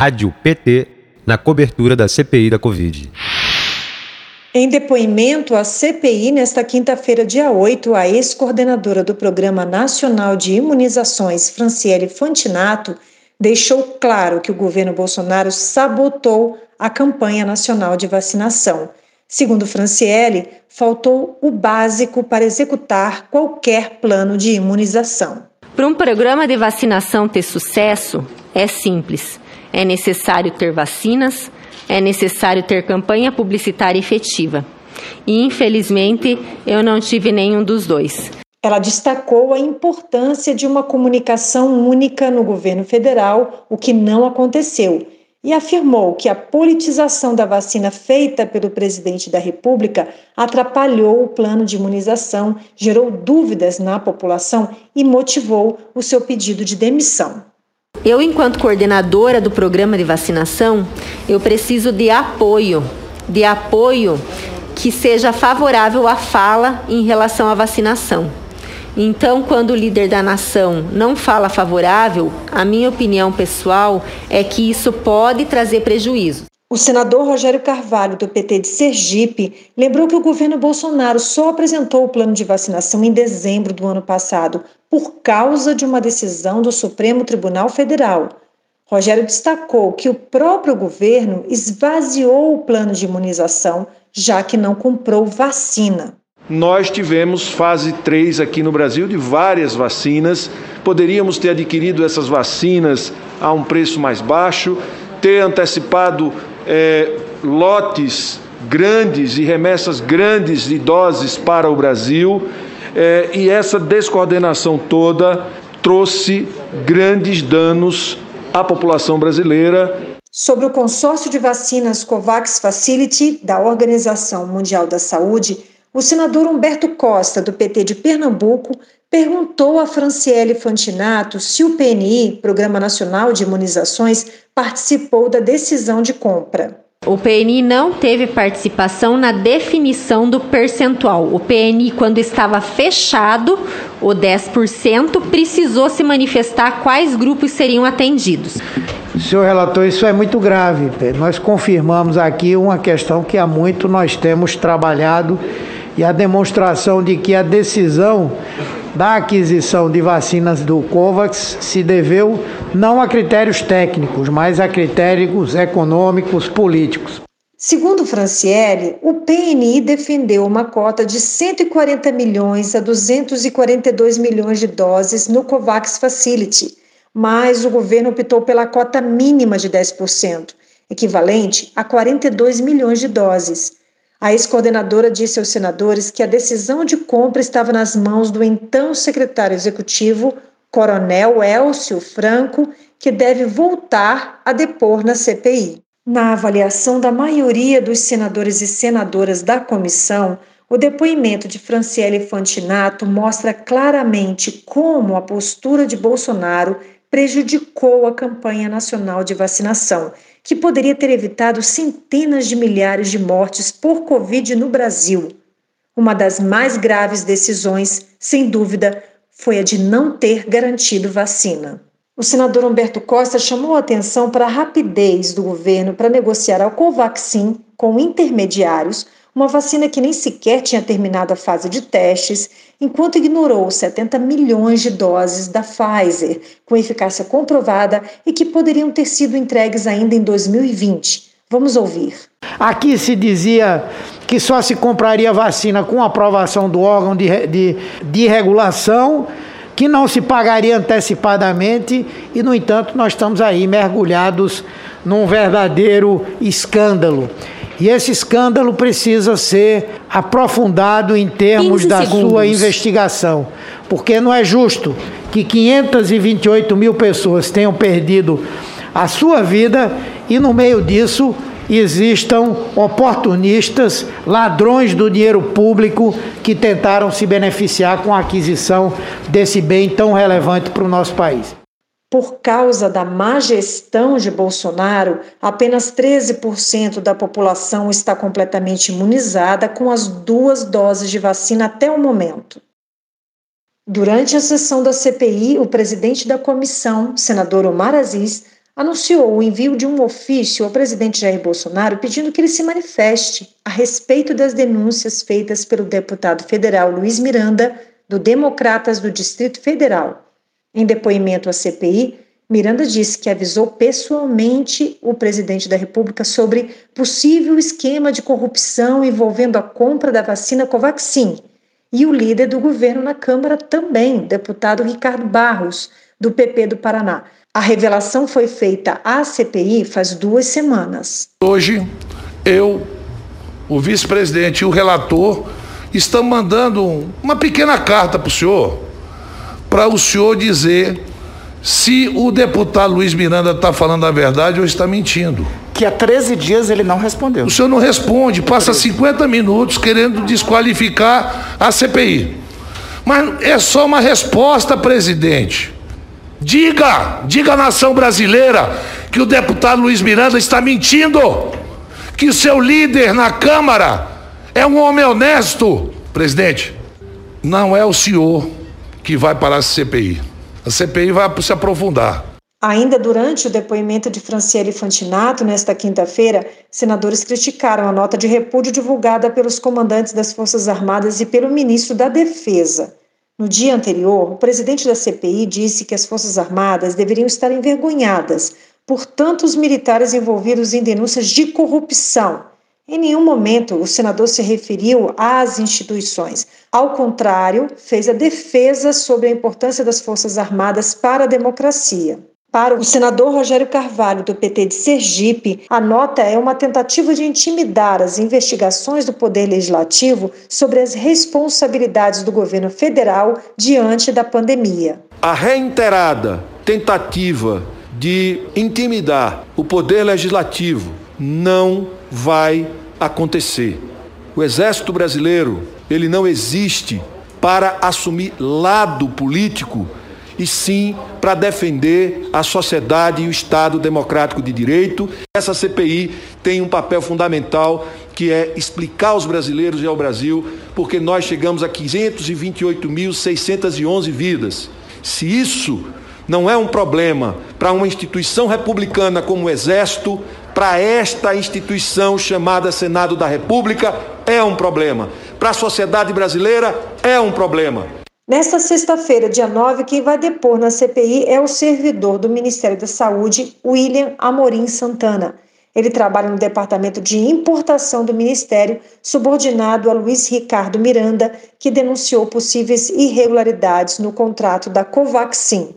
Rádio PT, na cobertura da CPI da Covid. Em depoimento à CPI, nesta quinta-feira, dia 8, a ex-coordenadora do Programa Nacional de Imunizações, Franciele Fantinato, deixou claro que o governo Bolsonaro sabotou a campanha nacional de vacinação. Segundo Franciele, faltou o básico para executar qualquer plano de imunização. Para um programa de vacinação ter sucesso, é simples. É necessário ter vacinas, é necessário ter campanha publicitária efetiva. E, infelizmente, eu não tive nenhum dos dois. Ela destacou a importância de uma comunicação única no governo federal, o que não aconteceu, e afirmou que a politização da vacina feita pelo presidente da República atrapalhou o plano de imunização, gerou dúvidas na população e motivou o seu pedido de demissão. Eu, enquanto coordenadora do programa de vacinação, eu preciso de apoio, de apoio que seja favorável à fala em relação à vacinação. Então, quando o líder da nação não fala favorável, a minha opinião pessoal é que isso pode trazer prejuízo. O senador Rogério Carvalho, do PT de Sergipe, lembrou que o governo Bolsonaro só apresentou o plano de vacinação em dezembro do ano passado, por causa de uma decisão do Supremo Tribunal Federal. Rogério destacou que o próprio governo esvaziou o plano de imunização, já que não comprou vacina. Nós tivemos fase 3 aqui no Brasil de várias vacinas. Poderíamos ter adquirido essas vacinas a um preço mais baixo, ter antecipado é, lotes grandes e remessas grandes de doses para o Brasil, é, e essa descoordenação toda trouxe grandes danos à população brasileira. Sobre o consórcio de vacinas COVAX Facility da Organização Mundial da Saúde, o senador Humberto Costa, do PT de Pernambuco, perguntou a Franciele Fantinato se o PNI, Programa Nacional de Imunizações, participou da decisão de compra. O PNI não teve participação na definição do percentual. O PNI, quando estava fechado, o 10%, precisou se manifestar quais grupos seriam atendidos. Senhor relator, isso é muito grave. Nós confirmamos aqui uma questão que há muito nós temos trabalhado e a demonstração de que a decisão da aquisição de vacinas do COVAX se deveu não a critérios técnicos, mas a critérios econômicos, políticos. Segundo Franciele, o PNI defendeu uma cota de 140 milhões a 242 milhões de doses no COVAX Facility, mas o governo optou pela cota mínima de 10%, equivalente a 42 milhões de doses. A ex-coordenadora disse aos senadores que a decisão de compra estava nas mãos do então secretário executivo, Coronel Elcio Franco, que deve voltar a depor na CPI. Na avaliação da maioria dos senadores e senadoras da comissão, o depoimento de Franciele Fantinato mostra claramente como a postura de Bolsonaro prejudicou a campanha nacional de vacinação que poderia ter evitado centenas de milhares de mortes por Covid no Brasil. Uma das mais graves decisões, sem dúvida, foi a de não ter garantido vacina. O senador Humberto Costa chamou a atenção para a rapidez do governo para negociar a Covaxin com intermediários uma vacina que nem sequer tinha terminado a fase de testes, enquanto ignorou 70 milhões de doses da Pfizer, com eficácia comprovada e que poderiam ter sido entregues ainda em 2020. Vamos ouvir. Aqui se dizia que só se compraria vacina com aprovação do órgão de, de, de regulação, que não se pagaria antecipadamente, e, no entanto, nós estamos aí mergulhados num verdadeiro escândalo. E esse escândalo precisa ser aprofundado em termos da segundos. sua investigação, porque não é justo que 528 mil pessoas tenham perdido a sua vida e no meio disso existam oportunistas, ladrões do dinheiro público que tentaram se beneficiar com a aquisição desse bem tão relevante para o nosso país. Por causa da má gestão de Bolsonaro, apenas 13% da população está completamente imunizada com as duas doses de vacina até o momento. Durante a sessão da CPI, o presidente da comissão, senador Omar Aziz, anunciou o envio de um ofício ao presidente Jair Bolsonaro pedindo que ele se manifeste a respeito das denúncias feitas pelo deputado federal Luiz Miranda, do Democratas do Distrito Federal. Em depoimento à CPI, Miranda disse que avisou pessoalmente o presidente da República sobre possível esquema de corrupção envolvendo a compra da vacina Covaxin e o líder do governo na Câmara também, deputado Ricardo Barros, do PP do Paraná. A revelação foi feita à CPI faz duas semanas. Hoje, eu, o vice-presidente e o relator estão mandando uma pequena carta para o senhor, para o senhor dizer se o deputado Luiz Miranda está falando a verdade ou está mentindo. Que há 13 dias ele não respondeu. O senhor não responde, passa 50 minutos querendo desqualificar a CPI. Mas é só uma resposta, presidente. Diga, diga à nação brasileira que o deputado Luiz Miranda está mentindo, que o seu líder na Câmara é um homem honesto. Presidente, não é o senhor que vai parar a CPI. A CPI vai se aprofundar. Ainda durante o depoimento de Franciele Fantinato, nesta quinta-feira, senadores criticaram a nota de repúdio divulgada pelos comandantes das Forças Armadas e pelo ministro da Defesa. No dia anterior, o presidente da CPI disse que as Forças Armadas deveriam estar envergonhadas por tantos militares envolvidos em denúncias de corrupção em nenhum momento o senador se referiu às instituições. Ao contrário, fez a defesa sobre a importância das Forças Armadas para a democracia. Para o senador Rogério Carvalho, do PT de Sergipe, a nota é uma tentativa de intimidar as investigações do Poder Legislativo sobre as responsabilidades do governo federal diante da pandemia. A reiterada tentativa de intimidar o Poder Legislativo não vai acontecer. O Exército Brasileiro, ele não existe para assumir lado político, e sim para defender a sociedade e o Estado democrático de direito. Essa CPI tem um papel fundamental que é explicar aos brasileiros e ao Brasil porque nós chegamos a 528.611 vidas. Se isso não é um problema para uma instituição republicana como o Exército, para esta instituição chamada Senado da República, é um problema. Para a sociedade brasileira, é um problema. Nesta sexta-feira, dia 9, quem vai depor na CPI é o servidor do Ministério da Saúde, William Amorim Santana. Ele trabalha no Departamento de Importação do Ministério, subordinado a Luiz Ricardo Miranda, que denunciou possíveis irregularidades no contrato da Covaxin.